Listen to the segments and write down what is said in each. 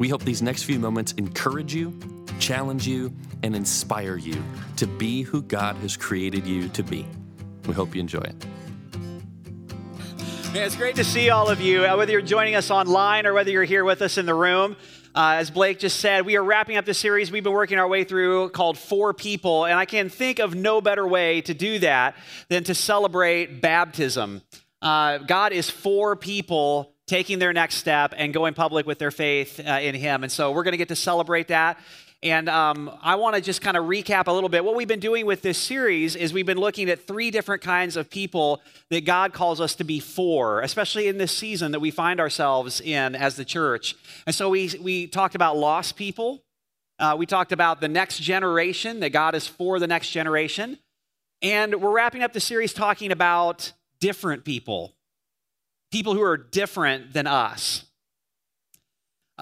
We hope these next few moments encourage you, challenge you, and inspire you to be who God has created you to be. We hope you enjoy it. Man, it's great to see all of you, uh, whether you're joining us online or whether you're here with us in the room. Uh, as Blake just said, we are wrapping up the series we've been working our way through called For People, and I can think of no better way to do that than to celebrate baptism. Uh, God is for people taking their next step and going public with their faith uh, in Him. And so we're going to get to celebrate that. And um, I want to just kind of recap a little bit. What we've been doing with this series is we've been looking at three different kinds of people that God calls us to be for, especially in this season that we find ourselves in as the church. And so we, we talked about lost people. Uh, we talked about the next generation, that God is for the next generation. And we're wrapping up the series talking about different people people who are different than us.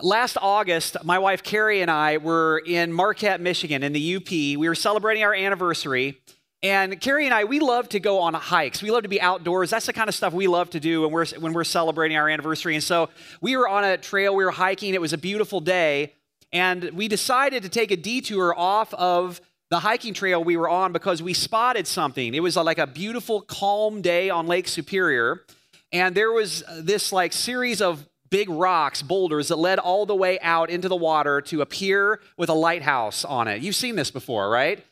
Last August, my wife Carrie and I were in Marquette, Michigan, in the UP. We were celebrating our anniversary. And Carrie and I, we love to go on hikes. We love to be outdoors. That's the kind of stuff we love to do when we're, when we're celebrating our anniversary. And so we were on a trail, we were hiking. It was a beautiful day. And we decided to take a detour off of the hiking trail we were on because we spotted something. It was like a beautiful, calm day on Lake Superior. And there was this like series of big rocks, boulders that led all the way out into the water to appear with a lighthouse on it. You've seen this before, right?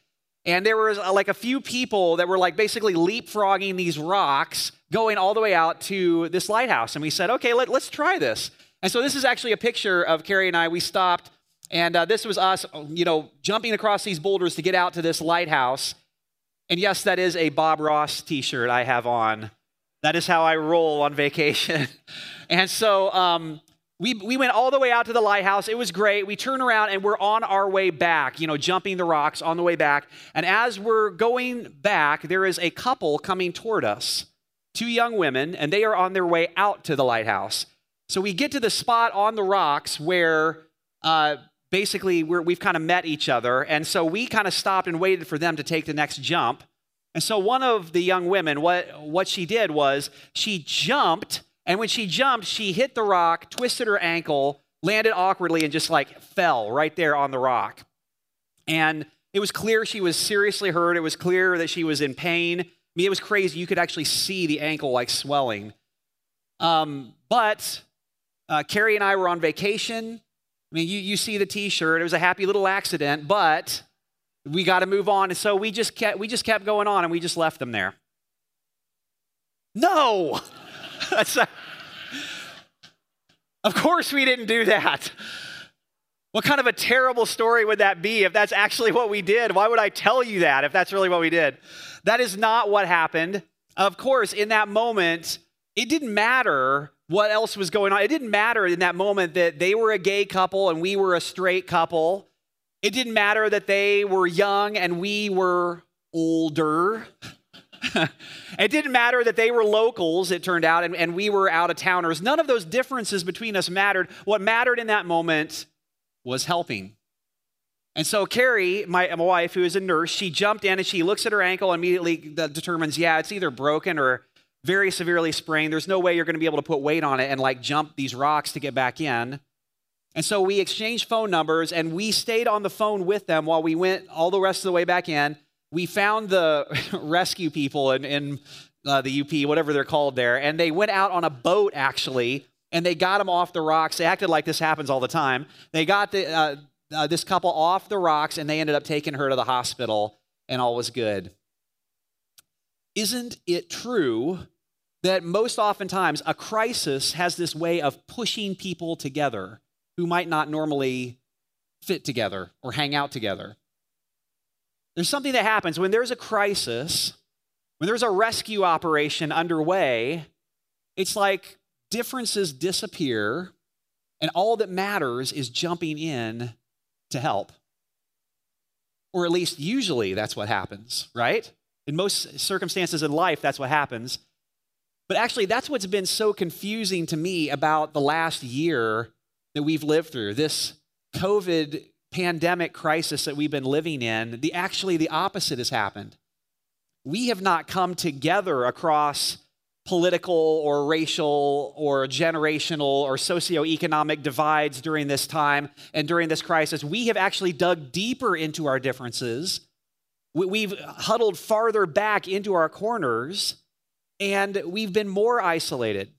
And there was uh, like a few people that were like basically leapfrogging these rocks going all the way out to this lighthouse. And we said, okay, let, us try this. And so this is actually a picture of Carrie and I. We stopped, and uh, this was us, you know, jumping across these boulders to get out to this lighthouse. And yes, that is a Bob Ross t shirt I have on. That is how I roll on vacation. and so um, we, we went all the way out to the lighthouse. It was great. We turn around and we're on our way back, you know, jumping the rocks on the way back. And as we're going back, there is a couple coming toward us, two young women, and they are on their way out to the lighthouse. So we get to the spot on the rocks where uh, basically we have kind of met each other. And so we kind of stopped and waited for them to take the next jump. And so one of the young women, what, what she did was she jumped, and when she jumped, she hit the rock, twisted her ankle, landed awkwardly, and just like fell right there on the rock. And it was clear she was seriously hurt. It was clear that she was in pain. I mean, it was crazy. You could actually see the ankle like swelling. Um, but uh, Carrie and I were on vacation. I mean, you, you see the t shirt. It was a happy little accident, but we got to move on. And so we just kept, we just kept going on and we just left them there. No! Of course we didn't do that. What kind of a terrible story would that be if that's actually what we did? Why would I tell you that if that's really what we did? That is not what happened. Of course, in that moment, it didn't matter what else was going on. It didn't matter in that moment that they were a gay couple and we were a straight couple. It didn't matter that they were young and we were older. it didn't matter that they were locals, it turned out, and, and we were out of towners. None of those differences between us mattered. What mattered in that moment was helping. And so Carrie, my, my wife, who is a nurse, she jumped in and she looks at her ankle and immediately determines, yeah, it's either broken or very severely sprained. There's no way you're going to be able to put weight on it and like jump these rocks to get back in. And so we exchanged phone numbers and we stayed on the phone with them while we went all the rest of the way back in. We found the rescue people in, in uh, the UP, whatever they're called there, and they went out on a boat actually and they got them off the rocks. They acted like this happens all the time. They got the, uh, uh, this couple off the rocks and they ended up taking her to the hospital and all was good. Isn't it true that most oftentimes a crisis has this way of pushing people together? Who might not normally fit together or hang out together. There's something that happens when there's a crisis, when there's a rescue operation underway, it's like differences disappear, and all that matters is jumping in to help. Or at least usually that's what happens, right? In most circumstances in life, that's what happens. But actually, that's what's been so confusing to me about the last year that we've lived through this COVID pandemic crisis that we've been living in. The, actually, the opposite has happened. We have not come together across political or racial or generational or socioeconomic divides during this time and during this crisis. We have actually dug deeper into our differences. We've huddled farther back into our corners and we've been more isolated.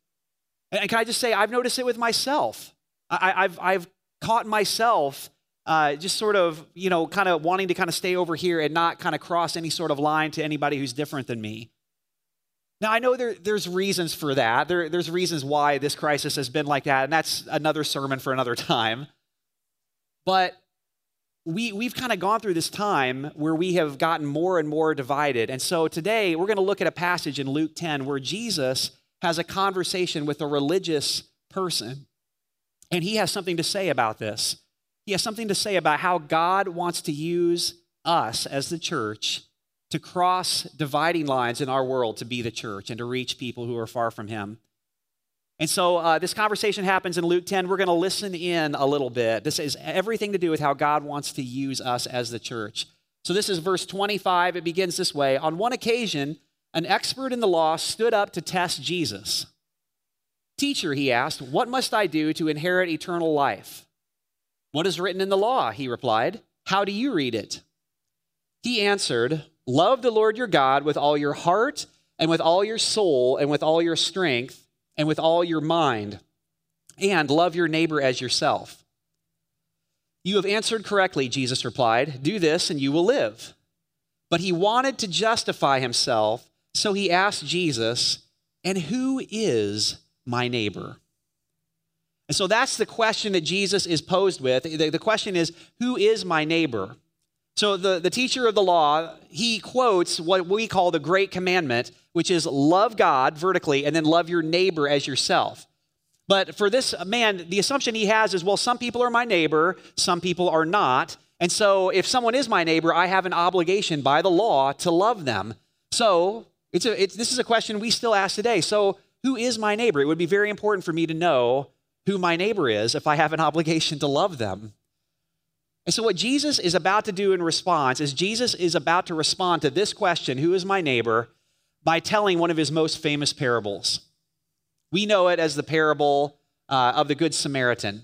And can I just say, I've noticed it with myself. I, have I've caught myself uh, just sort of, you know, kind of wanting to kind of stay over here and not kind of cross any sort of line to anybody who's different than me. Now, I know there, there's reasons for that. There, there's reasons why this crisis has been like that, and that's another sermon for another time. But we, we've kind of gone through this time where we have gotten more and more divided. And so today we're going to look at a passage in Luke 10 where Jesus has a conversation with a religious person. And he has something to say about this. He has something to say about how God wants to use us as the church to cross dividing lines in our world to be the church and to reach people who are far from him. And so uh, this conversation happens in Luke 10. We're going to listen in a little bit. This is everything to do with how God wants to use us as the church. So this is verse 25. It begins this way On one occasion, an expert in the law stood up to test Jesus. Teacher, he asked, what must I do to inherit eternal life? What is written in the law? He replied. How do you read it? He answered, Love the Lord your God with all your heart and with all your soul and with all your strength and with all your mind, and love your neighbor as yourself. You have answered correctly, Jesus replied. Do this and you will live. But he wanted to justify himself, so he asked Jesus, And who is my neighbor? And so that's the question that Jesus is posed with. The, the question is, Who is my neighbor? So the, the teacher of the law, he quotes what we call the great commandment, which is love God vertically and then love your neighbor as yourself. But for this man, the assumption he has is well, some people are my neighbor, some people are not. And so if someone is my neighbor, I have an obligation by the law to love them. So it's a, it's, this is a question we still ask today. So who is my neighbor? It would be very important for me to know who my neighbor is if I have an obligation to love them. And so, what Jesus is about to do in response is Jesus is about to respond to this question Who is my neighbor? by telling one of his most famous parables. We know it as the parable uh, of the Good Samaritan.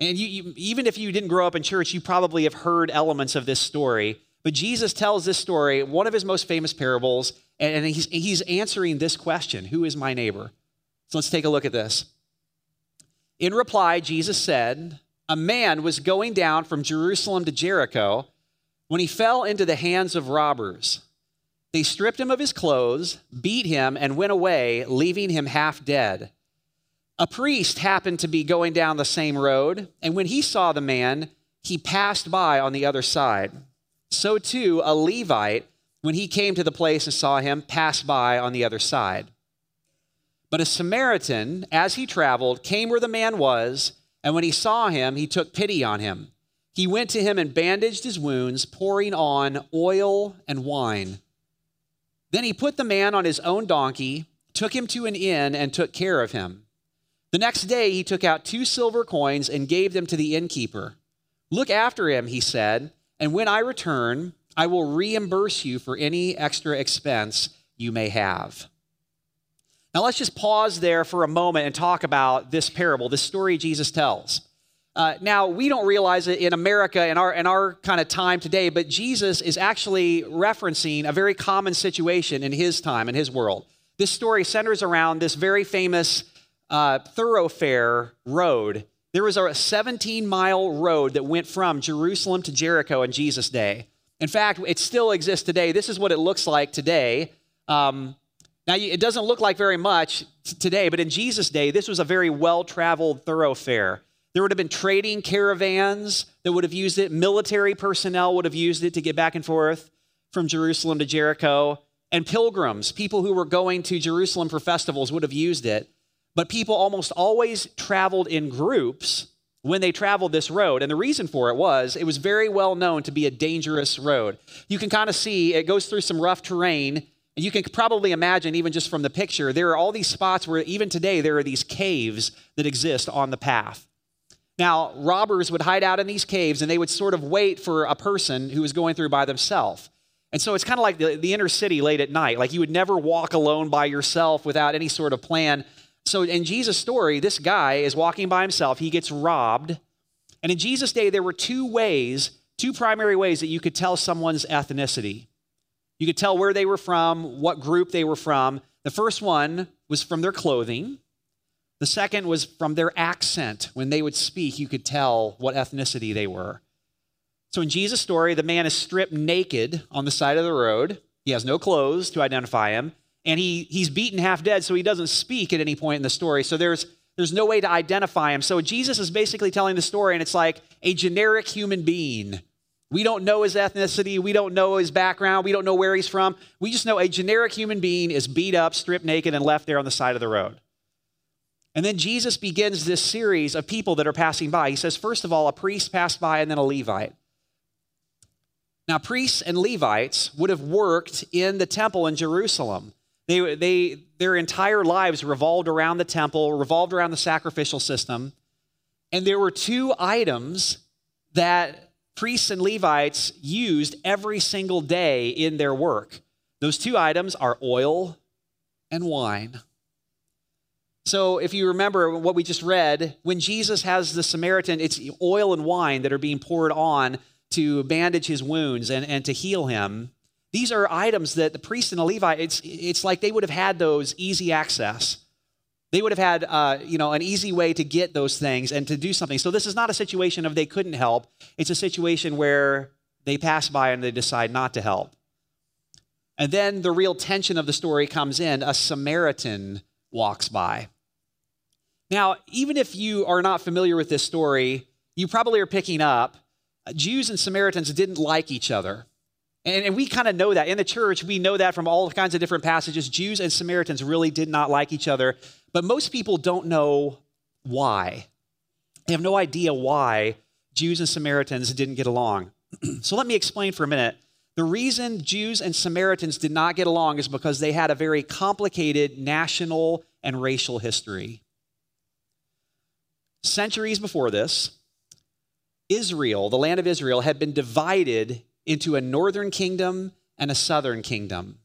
And you, you, even if you didn't grow up in church, you probably have heard elements of this story. But Jesus tells this story, one of his most famous parables, and he's, he's answering this question Who is my neighbor? So let's take a look at this. In reply, Jesus said, a man was going down from Jerusalem to Jericho when he fell into the hands of robbers. They stripped him of his clothes, beat him, and went away, leaving him half dead. A priest happened to be going down the same road, and when he saw the man, he passed by on the other side. So too, a Levite, when he came to the place and saw him, passed by on the other side. But a Samaritan, as he traveled, came where the man was and when he saw him, he took pity on him. He went to him and bandaged his wounds, pouring on oil and wine. Then he put the man on his own donkey, took him to an inn, and took care of him. The next day he took out two silver coins and gave them to the innkeeper. Look after him, he said, and when I return, I will reimburse you for any extra expense you may have. Now, let's just pause there for a moment and talk about this parable, this story Jesus tells. Uh, now, we don't realize it in America in our, in our kind of time today, but Jesus is actually referencing a very common situation in his time, in his world. This story centers around this very famous uh, thoroughfare road. There was a 17 mile road that went from Jerusalem to Jericho in Jesus' day. In fact, it still exists today. This is what it looks like today. Um, now, it doesn't look like very much today, but in Jesus' day, this was a very well traveled thoroughfare. There would have been trading caravans that would have used it, military personnel would have used it to get back and forth from Jerusalem to Jericho, and pilgrims, people who were going to Jerusalem for festivals, would have used it. But people almost always traveled in groups, when they traveled this road. And the reason for it was it was very well known to be a dangerous road. You can kind of see it goes through some rough terrain. And you can probably imagine, even just from the picture, there are all these spots where even today there are these caves that exist on the path. Now, robbers would hide out in these caves and they would sort of wait for a person who was going through by themselves. And so it's kind of like the, the inner city late at night. Like you would never walk alone by yourself without any sort of plan. So in Jesus' story, this guy is walking by himself. He gets robbed. And in Jesus' day, there were two ways, two primary ways that you could tell someone's ethnicity. You could tell where they were from, what group they were from. The first one was from their clothing. The second was from their accent. When they would speak, you could tell what ethnicity they were. So in Jesus' story, the man is stripped naked on the side of the road. He has no clothes to identify him and he, he's beaten half dead, so he doesn't speak at any point in the story. So there's, there's no way to identify him. So Jesus is basically telling the story, and it's like a generic human being. We don't know his ethnicity. We don't know his background. We don't know where he's from. We just know a generic human being is beat up, stripped naked, and left there on the side of the road. And then Jesus begins this series of people that are passing by. He says, first of all, a priest passed by and then a Levite. Now, priests and Levites would have worked in the temple in Jerusalem. They, they, their entire lives revolved around the temple, revolved around the sacrificial system. And there were two items that priests and Levites used every single day in their work. Those two items are oil and wine. So, if you remember what we just read, when Jesus has the Samaritan, it's oil and wine that are being poured on to bandage his wounds and, and to heal him. These are items that the priest and the Levite, it's, it's like they would have had those easy access. They would have had, uh, you know, an easy way to get those things and to do something. So this is not a situation of they couldn't help. It's a situation where they pass by and they decide not to help. And then the real tension of the story comes in. A Samaritan walks by. Now, even if you are not familiar with this story, you probably are picking up Jews and Samaritans didn't like each other. And, and we kind of know that. In the church, we know that from all kinds of different passages. Jews and Samaritans really did not like each other, but most people don't know why. They have no idea why Jews and Samaritans didn't get along. so let me explain for a minute. The reason Jews and Samaritans did not get along is because they had a very complicated national and racial history. Centuries before this, Israel, the land of Israel, had been divided into a northern kingdom and a southern kingdom.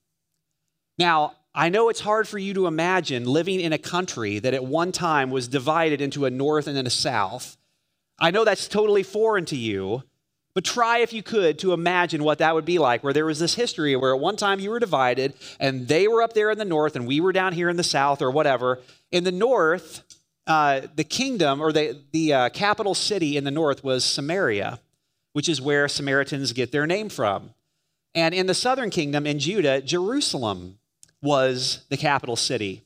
Now, I know it's hard for you to imagine living in a country that at one time was divided into a north and then a south. I know that's totally foreign to you, but try if you could to imagine what that would be like, where there was this history where at one time you were divided and they were up there in the north and we were down here in the south or whatever. In the north, uh, the kingdom or the, the uh, capital city in the north was Samaria which is where Samaritans get their name from. And in the southern kingdom, in Judah, Jerusalem was the capital city.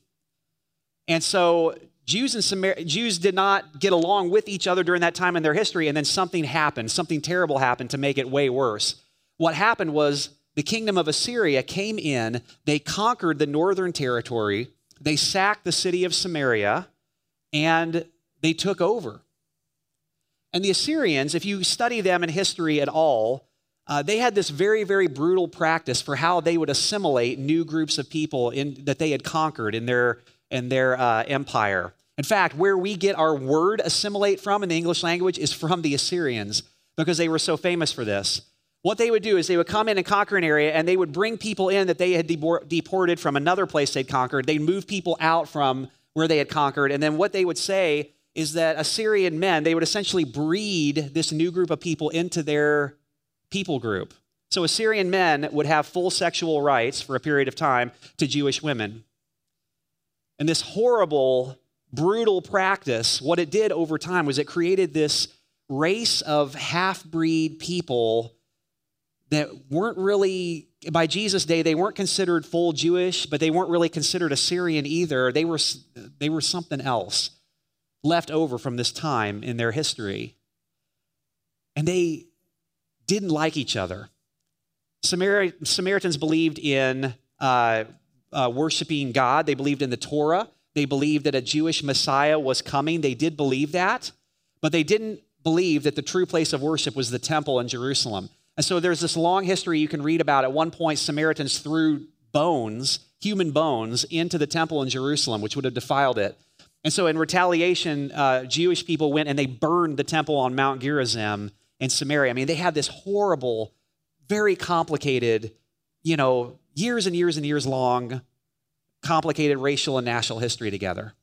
And so Jews and Samar- Jews did not get along with each other during that time in their history, and then something happened, something terrible happened to make it way worse. What happened was the kingdom of Assyria came in, they conquered the northern territory, they sacked the city of Samaria, and they took over. And the Assyrians, if you study them in history at all, uh, they had this very, very brutal practice for how they would assimilate new groups of people in, that they had conquered in their, in their uh, empire. In fact, where we get our word assimilate from in the English language is from the Assyrians because they were so famous for this. What they would do is they would come in and conquer an area and they would bring people in that they had deported from another place they'd conquered. They'd move people out from where they had conquered. And then what they would say is that Assyrian men, they would essentially breed this new group of people into their people group. So Assyrian men would have full sexual rights for a period of time to Jewish women. And this horrible, brutal practice, what it did over time was it created this race of half breed people that weren't really, by Jesus' day, they weren't considered full Jewish, but they weren't really considered Assyrian either. They were, they were something else left over from this time in their history. And they didn't like each other. Samari- Samaritans believed in uh, uh, worshiping God, they believed in the Torah, they believed that a Jewish Messiah was coming. They did believe that. but they didn't believe that the true place of worship was the temple in Jerusalem. And so there's this long history you can read about. At one point, Samaritans threw bones, human bones, into the temple in Jerusalem, which would have defiled it. And so, in retaliation, uh, Jewish people went and they burned the temple on Mount Gerizim in Samaria. I mean, they had this horrible, very complicated, you know, years and years and years long, complicated racial and national history together.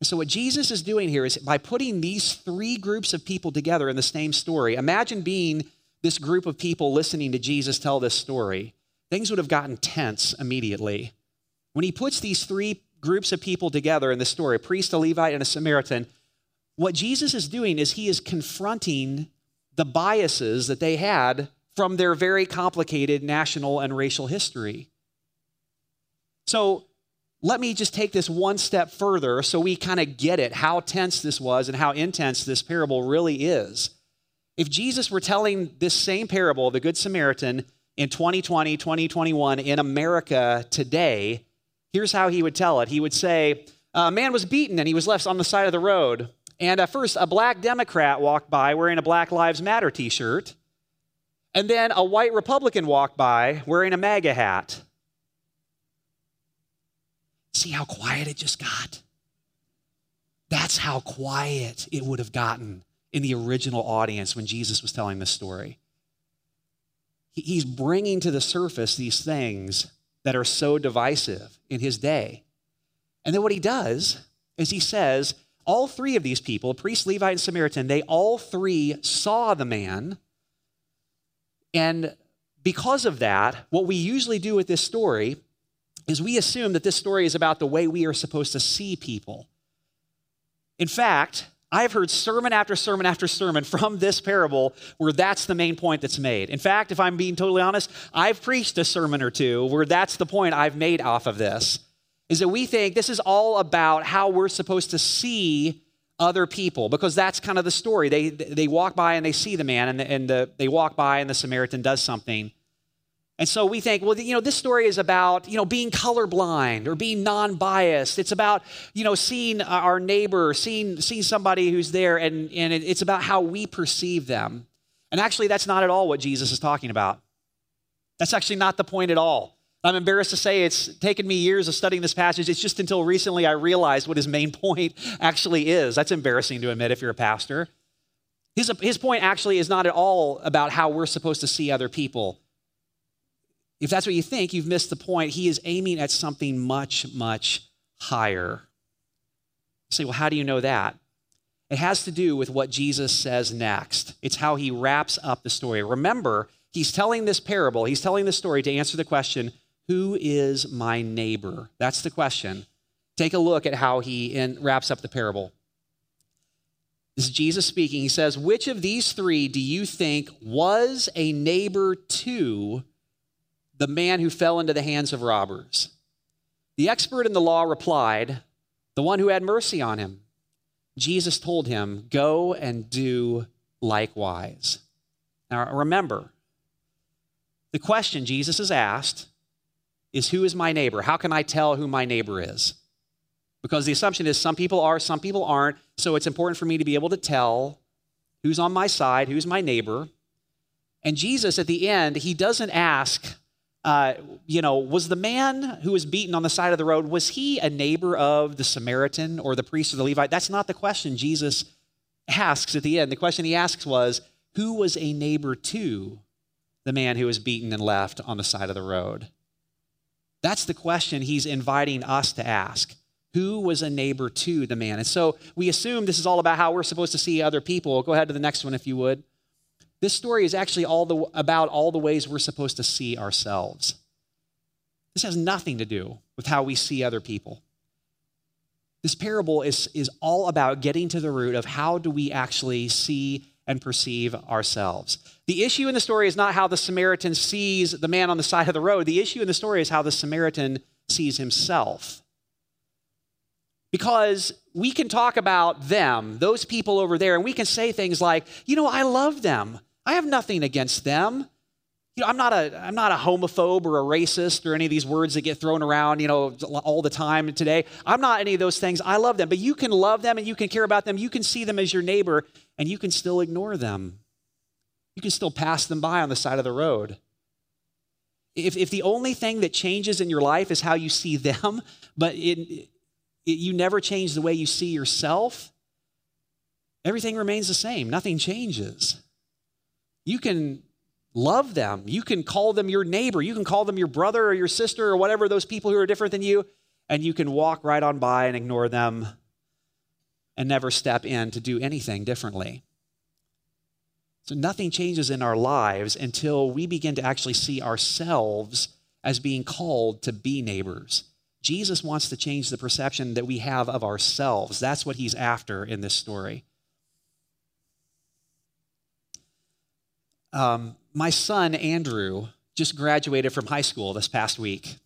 And So, what Jesus is doing here is by putting these three groups of people together in the same story, imagine being this group of people listening to Jesus tell this story. Things would have gotten tense immediately. When he puts these three groups of people together in the story a priest, a Levite, and a Samaritan what Jesus is doing is he is confronting the biases that they had from their very complicated national and racial history. So, let me just take this one step further so we kind of get it how tense this was and how intense this parable really is. If Jesus were telling this same parable, the Good Samaritan, in 2020, 2021, in America today, here's how he would tell it. He would say, A man was beaten and he was left on the side of the road. And at first, a black Democrat walked by wearing a Black Lives Matter t shirt. And then a white Republican walked by wearing a MAGA hat. See how quiet it just got? That's how quiet it would have gotten in the original audience when Jesus was telling this story. He's bringing to the surface these things that are so divisive in his day. And then what he does is he says, all three of these people, priest, Levite, and Samaritan, they all three saw the man. And because of that, what we usually do with this story is we assume that this story is about the way we are supposed to see people. In fact, I've heard sermon after sermon after sermon from this parable where that's the main point that's made. In fact, if I'm being totally honest, I've preached a sermon or two where that's the point I've made off of this. Is that we think this is all about how we're supposed to see other people because that's kind of the story. They, they walk by and they see the man, and, the, and the, they walk by and the Samaritan does something. And so we think, well, you know, this story is about, you know, being colorblind or being non-biased. It's about, you know, seeing our neighbor, seeing, seeing somebody who's there, and, and it's about how we perceive them. And actually, that's not at all what Jesus is talking about. That's actually not the point at all. I'm embarrassed to say it's taken me years of studying this passage. It's just until recently I realized what his main point actually is. That's embarrassing to admit if you're a pastor. His, his point actually is not at all about how we're supposed to see other people. If that's what you think, you've missed the point. He is aiming at something much, much higher. You say, well, how do you know that? It has to do with what Jesus says next. It's how he wraps up the story. Remember, he's telling this parable, he's telling this story to answer the question who is my neighbor? That's the question. Take a look at how he in, wraps up the parable. This is Jesus speaking. He says, Which of these three do you think was a neighbor to the man who fell into the hands of robbers? The expert in the law replied, The one who had mercy on him. Jesus told him, Go and do likewise. Now remember, the question Jesus has asked is Who is my neighbor? How can I tell who my neighbor is? Because the assumption is some people are, some people aren't. So it's important for me to be able to tell who's on my side, who's my neighbor. And Jesus, at the end, he doesn't ask, uh, you know, was the man who was beaten on the side of the road, was he a neighbor of the Samaritan or the priest or the Levite? That's not the question Jesus asks at the end. The question he asks was, who was a neighbor to the man who was beaten and left on the side of the road? That's the question he's inviting us to ask. Who was a neighbor to the man? And so we assume this is all about how we're supposed to see other people. Go ahead to the next one if you would. This story is actually all the, about all the ways we're supposed to see ourselves. This has nothing to do with how we see other people. This parable is, is all about getting to the root of how do we actually see and perceive ourselves. The issue in the story is not how the Samaritan sees the man on the side of the road. The issue in the story is how the Samaritan sees himself. Because we can talk about them, those people over there, and we can say things like, you know, I love them. I have nothing against them. you know, I'm not a I'm not a homophobe or a racist or any of these words that get thrown around, you know, all the time today. I'm not any of those things. I love them, but you can love them and you can care about them. You can see them as your neighbor and you can still ignore them. You can still pass them by on the side of the road. If, if the only thing that changes in your life is how you see them, but it, it, you never change the way you see yourself, everything remains the same. Nothing changes. You can love them. You can call them your neighbor. You can call them your brother or your sister or whatever, those people who are different than you, and you can walk right on by and ignore them and never step in to do anything differently. So nothing changes in our lives until we begin to actually see ourselves as being called to be neighbors. Jesus wants to change the perception that we have of ourselves. That's what he's after in this story. Um, my son, Andrew, just graduated from high school this past week,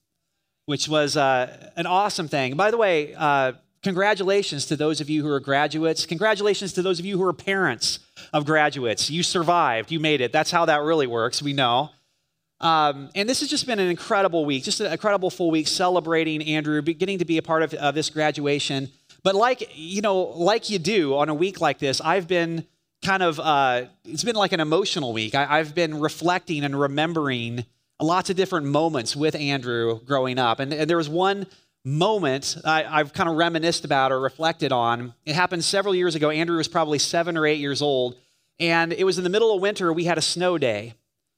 which was uh, an awesome thing. By the way, uh, congratulations to those of you who are graduates. Congratulations to those of you who are parents of graduates. You survived, you made it. That's how that really works, we know. Um, and this has just been an incredible week, just an incredible full week celebrating Andrew, getting to be a part of, of this graduation. But like, you know, like you do on a week like this, I've been kind of, uh, it's been like an emotional week. I, I've been reflecting and remembering lots of different moments with Andrew growing up. And, and there was one moment I, have kind of reminisced about or reflected on. It happened several years ago. Andrew was probably seven or eight years old, and it was in the middle of winter. We had a snow day.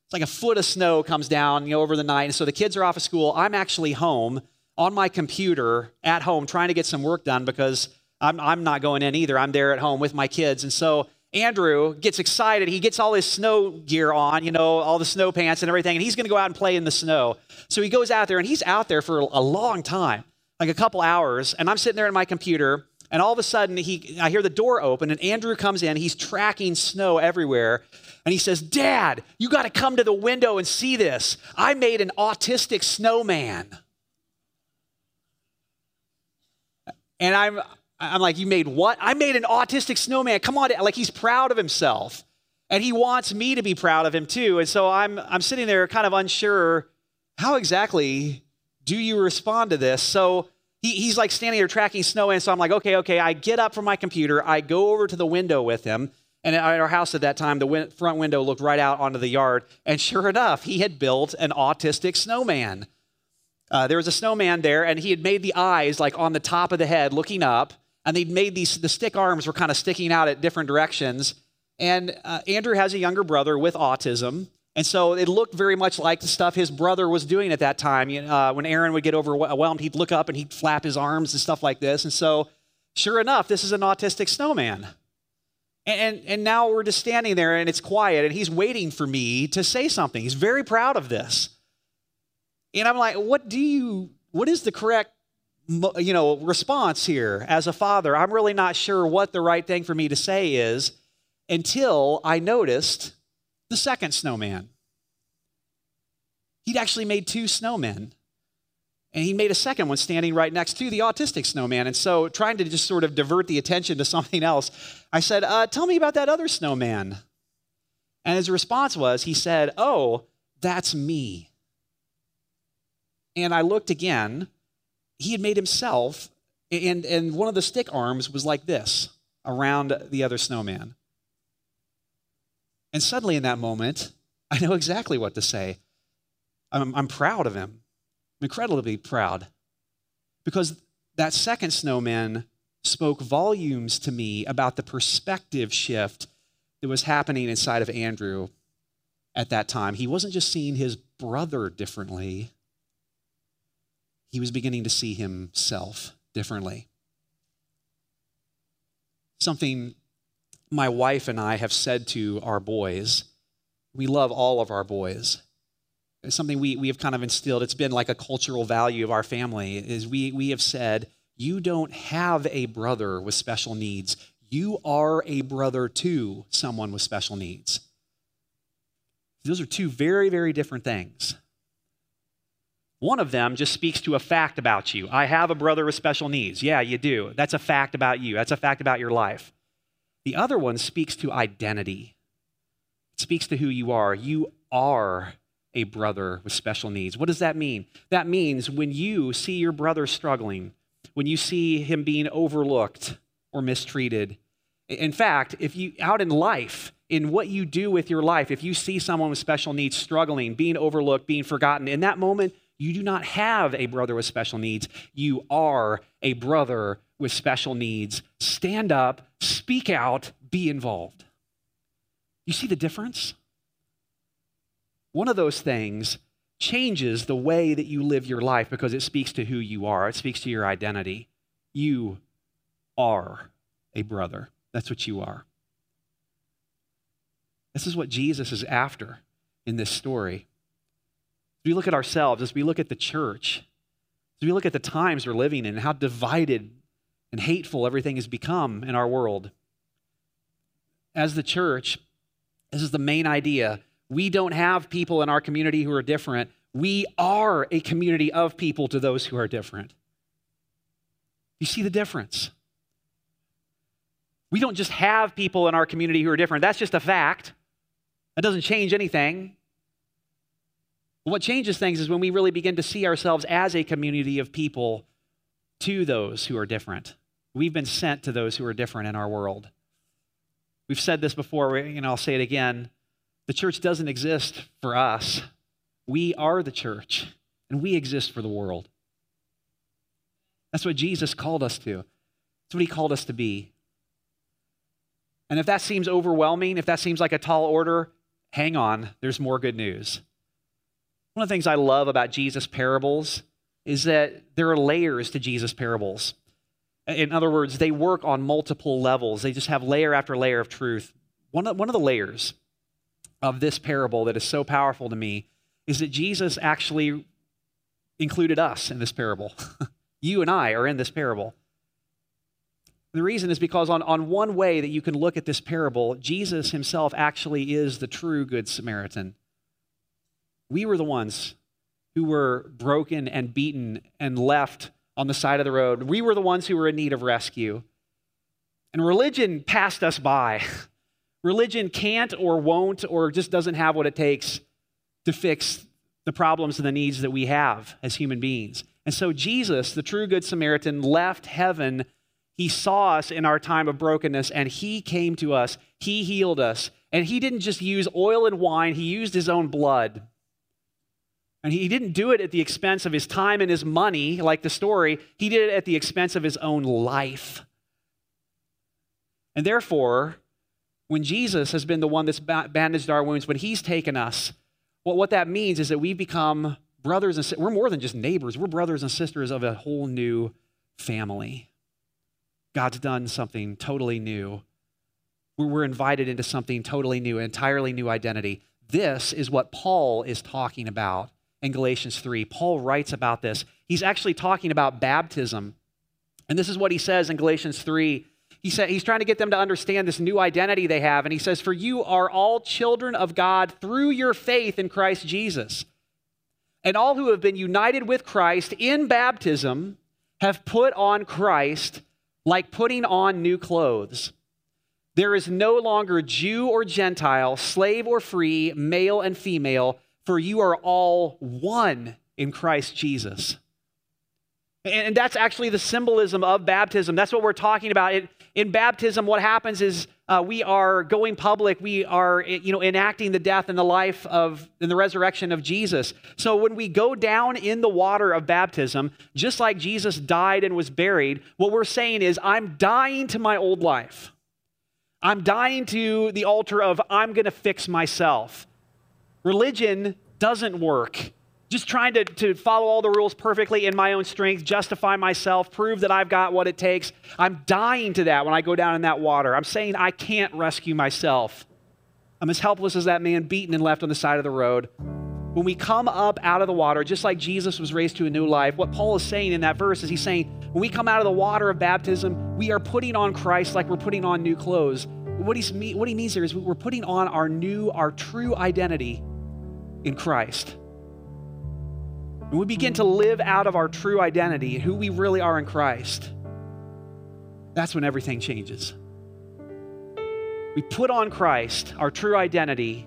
It's like a foot of snow comes down, you know, over the night, and so the kids are off of school. I'm actually home on my computer at home trying to get some work done because I'm, I'm not going in either. I'm there at home with my kids, and so Andrew gets excited. He gets all his snow gear on, you know, all the snow pants and everything, and he's going to go out and play in the snow. So he goes out there, and he's out there for a long time like a couple hours, and I'm sitting there in my computer, and all of a sudden he, I hear the door open, and Andrew comes in. He's tracking snow everywhere, and he says, "Dad, you got to come to the window and see this. I made an autistic snowman." And I'm, I'm like, "You made what? I made an autistic snowman. Come on!" Like he's proud of himself, and he wants me to be proud of him too. And so I'm, I'm sitting there, kind of unsure how exactly do you respond to this? So he, he's like standing there tracking snow, and so I'm like, okay, okay. I get up from my computer, I go over to the window with him. And at our house at that time, the front window looked right out onto the yard. And sure enough, he had built an autistic snowman. Uh, there was a snowman there, and he had made the eyes like on the top of the head looking up. And they'd made these, the stick arms were kind of sticking out at different directions. And uh, Andrew has a younger brother with autism. And so it looked very much like the stuff his brother was doing at that time. Uh, when Aaron would get overwhelmed, he'd look up and he'd flap his arms and stuff like this. And so, sure enough, this is an autistic snowman. And, and, and now we're just standing there and it's quiet and he's waiting for me to say something. He's very proud of this. And I'm like, what do you, what is the correct you know, response here as a father? I'm really not sure what the right thing for me to say is until I noticed the second snowman. He'd actually made two snowmen. And he made a second one standing right next to the autistic snowman. And so, trying to just sort of divert the attention to something else, I said, uh, Tell me about that other snowman. And his response was, He said, Oh, that's me. And I looked again. He had made himself, and, and one of the stick arms was like this around the other snowman. And suddenly, in that moment, I know exactly what to say. I'm, I'm proud of him. I'm incredibly proud. Because that second snowman spoke volumes to me about the perspective shift that was happening inside of Andrew at that time. He wasn't just seeing his brother differently, he was beginning to see himself differently. Something my wife and I have said to our boys. We love all of our boys. It's something we, we have kind of instilled. It's been like a cultural value of our family, is we, we have said, you don't have a brother with special needs. You are a brother to someone with special needs. Those are two very, very different things. One of them just speaks to a fact about you. I have a brother with special needs. Yeah, you do. That's a fact about you. That's a fact about your life. The other one speaks to identity, it speaks to who you are. You are a brother with special needs. What does that mean? That means when you see your brother struggling, when you see him being overlooked or mistreated, in fact, if you out in life, in what you do with your life, if you see someone with special needs struggling, being overlooked, being forgotten, in that moment, you do not have a brother with special needs. You are a brother with special needs. Stand up, speak out, be involved. You see the difference? One of those things changes the way that you live your life because it speaks to who you are, it speaks to your identity. You are a brother. That's what you are. This is what Jesus is after in this story. As we look at ourselves, as we look at the church, as we look at the times we're living in, how divided and hateful everything has become in our world, as the church, this is the main idea. We don't have people in our community who are different. We are a community of people to those who are different. You see the difference? We don't just have people in our community who are different. That's just a fact. That doesn't change anything. What changes things is when we really begin to see ourselves as a community of people to those who are different. We've been sent to those who are different in our world. We've said this before, and I'll say it again. The church doesn't exist for us. We are the church, and we exist for the world. That's what Jesus called us to. That's what he called us to be. And if that seems overwhelming, if that seems like a tall order, hang on, there's more good news. One of the things I love about Jesus' parables is that there are layers to Jesus' parables. In other words, they work on multiple levels, they just have layer after layer of truth. One of, one of the layers of this parable that is so powerful to me is that Jesus actually included us in this parable. you and I are in this parable. The reason is because, on, on one way that you can look at this parable, Jesus himself actually is the true Good Samaritan. We were the ones who were broken and beaten and left on the side of the road. We were the ones who were in need of rescue. And religion passed us by. Religion can't or won't or just doesn't have what it takes to fix the problems and the needs that we have as human beings. And so Jesus, the true Good Samaritan, left heaven. He saw us in our time of brokenness and he came to us. He healed us. And he didn't just use oil and wine, he used his own blood. And he didn't do it at the expense of his time and his money, like the story. He did it at the expense of his own life. And therefore, when Jesus has been the one that's bandaged our wounds, when he's taken us, well, what that means is that we become brothers and we're more than just neighbors. We're brothers and sisters of a whole new family. God's done something totally new. We're invited into something totally new, an entirely new identity. This is what Paul is talking about in Galatians 3. Paul writes about this. He's actually talking about baptism. And this is what he says in Galatians 3. He said he's trying to get them to understand this new identity they have. And he says, For you are all children of God through your faith in Christ Jesus. And all who have been united with Christ in baptism have put on Christ like putting on new clothes. There is no longer Jew or Gentile, slave or free, male and female for you are all one in Christ Jesus. And that's actually the symbolism of baptism. That's what we're talking about. In, in baptism, what happens is uh, we are going public. We are, you know, enacting the death and the life of and the resurrection of Jesus. So when we go down in the water of baptism, just like Jesus died and was buried, what we're saying is, I'm dying to my old life. I'm dying to the altar of I'm going to fix myself. Religion doesn't work. Just trying to, to follow all the rules perfectly in my own strength, justify myself, prove that I've got what it takes. I'm dying to that when I go down in that water. I'm saying I can't rescue myself. I'm as helpless as that man beaten and left on the side of the road. When we come up out of the water, just like Jesus was raised to a new life, what Paul is saying in that verse is he's saying, when we come out of the water of baptism, we are putting on Christ like we're putting on new clothes. What, he's, what he means here is we're putting on our new, our true identity in Christ. When we begin to live out of our true identity, who we really are in Christ, that's when everything changes. We put on Christ, our true identity,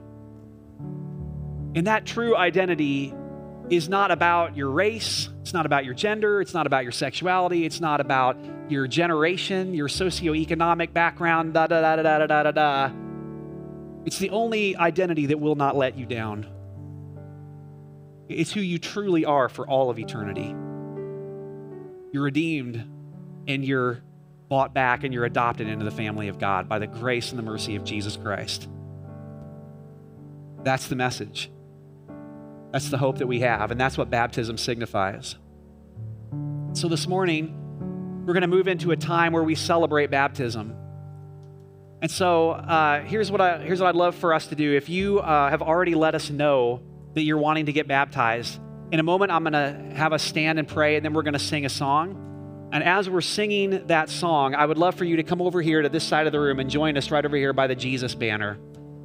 And that true identity is not about your race, it's not about your gender, it's not about your sexuality, it's not about your generation, your socioeconomic background, da da da da da da da da. It's the only identity that will not let you down. It's who you truly are for all of eternity. You're redeemed and you're bought back and you're adopted into the family of God by the grace and the mercy of Jesus Christ. That's the message. That's the hope that we have, and that's what baptism signifies. So this morning, we're going to move into a time where we celebrate baptism. And so uh, here's, what I, here's what I'd love for us to do. If you uh, have already let us know that you're wanting to get baptized, in a moment I'm going to have us stand and pray, and then we're going to sing a song. And as we're singing that song, I would love for you to come over here to this side of the room and join us right over here by the Jesus banner.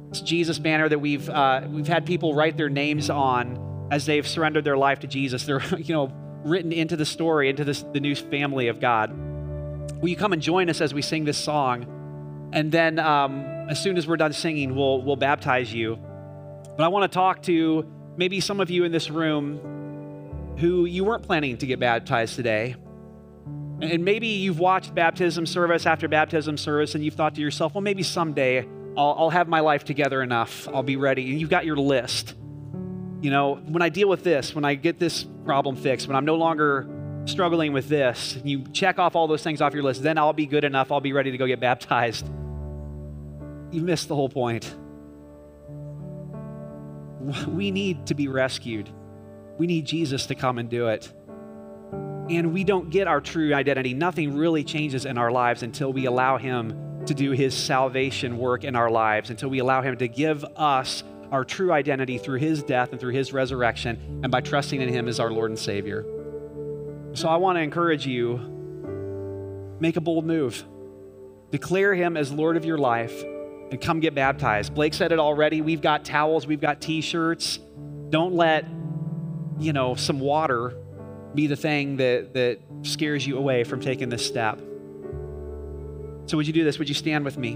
It's Jesus banner that we've uh, we've had people write their names on as they've surrendered their life to Jesus. They're you know written into the story, into this, the new family of God. Will you come and join us as we sing this song? And then um, as soon as we're done singing, we'll we'll baptize you. But I want to talk to maybe some of you in this room who you weren't planning to get baptized today. And maybe you've watched baptism service after baptism service and you've thought to yourself, well, maybe someday I'll, I'll have my life together enough. I'll be ready. And You've got your list. You know, when I deal with this, when I get this problem fixed, when I'm no longer struggling with this, you check off all those things off your list, then I'll be good enough. I'll be ready to go get baptized. You missed the whole point. We need to be rescued. We need Jesus to come and do it. And we don't get our true identity. Nothing really changes in our lives until we allow Him to do his salvation work in our lives until we allow him to give us our true identity through his death and through his resurrection and by trusting in him as our Lord and Savior. So I want to encourage you make a bold move. Declare him as Lord of your life and come get baptized. Blake said it already. We've got towels, we've got t-shirts. Don't let, you know, some water be the thing that that scares you away from taking this step. So, would you do this? Would you stand with me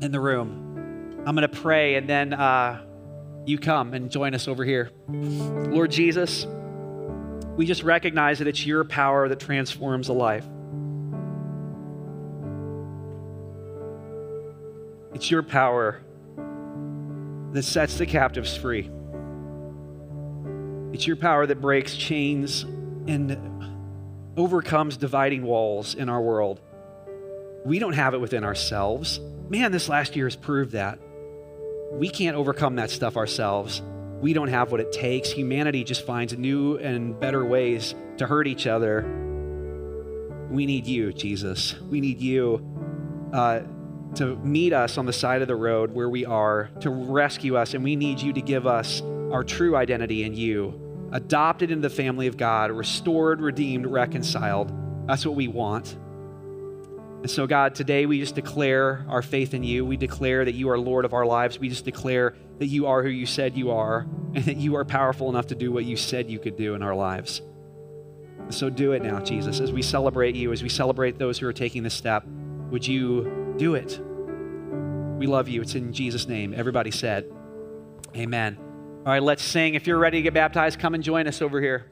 in the room? I'm going to pray, and then uh, you come and join us over here. Lord Jesus, we just recognize that it's your power that transforms a life. It's your power that sets the captives free. It's your power that breaks chains and overcomes dividing walls in our world. We don't have it within ourselves. Man, this last year has proved that. We can't overcome that stuff ourselves. We don't have what it takes. Humanity just finds new and better ways to hurt each other. We need you, Jesus. We need you uh, to meet us on the side of the road where we are, to rescue us, and we need you to give us our true identity in you. Adopted into the family of God, restored, redeemed, reconciled. That's what we want. And so, God, today we just declare our faith in you. We declare that you are Lord of our lives. We just declare that you are who you said you are and that you are powerful enough to do what you said you could do in our lives. So, do it now, Jesus. As we celebrate you, as we celebrate those who are taking this step, would you do it? We love you. It's in Jesus' name. Everybody said, Amen. All right, let's sing. If you're ready to get baptized, come and join us over here.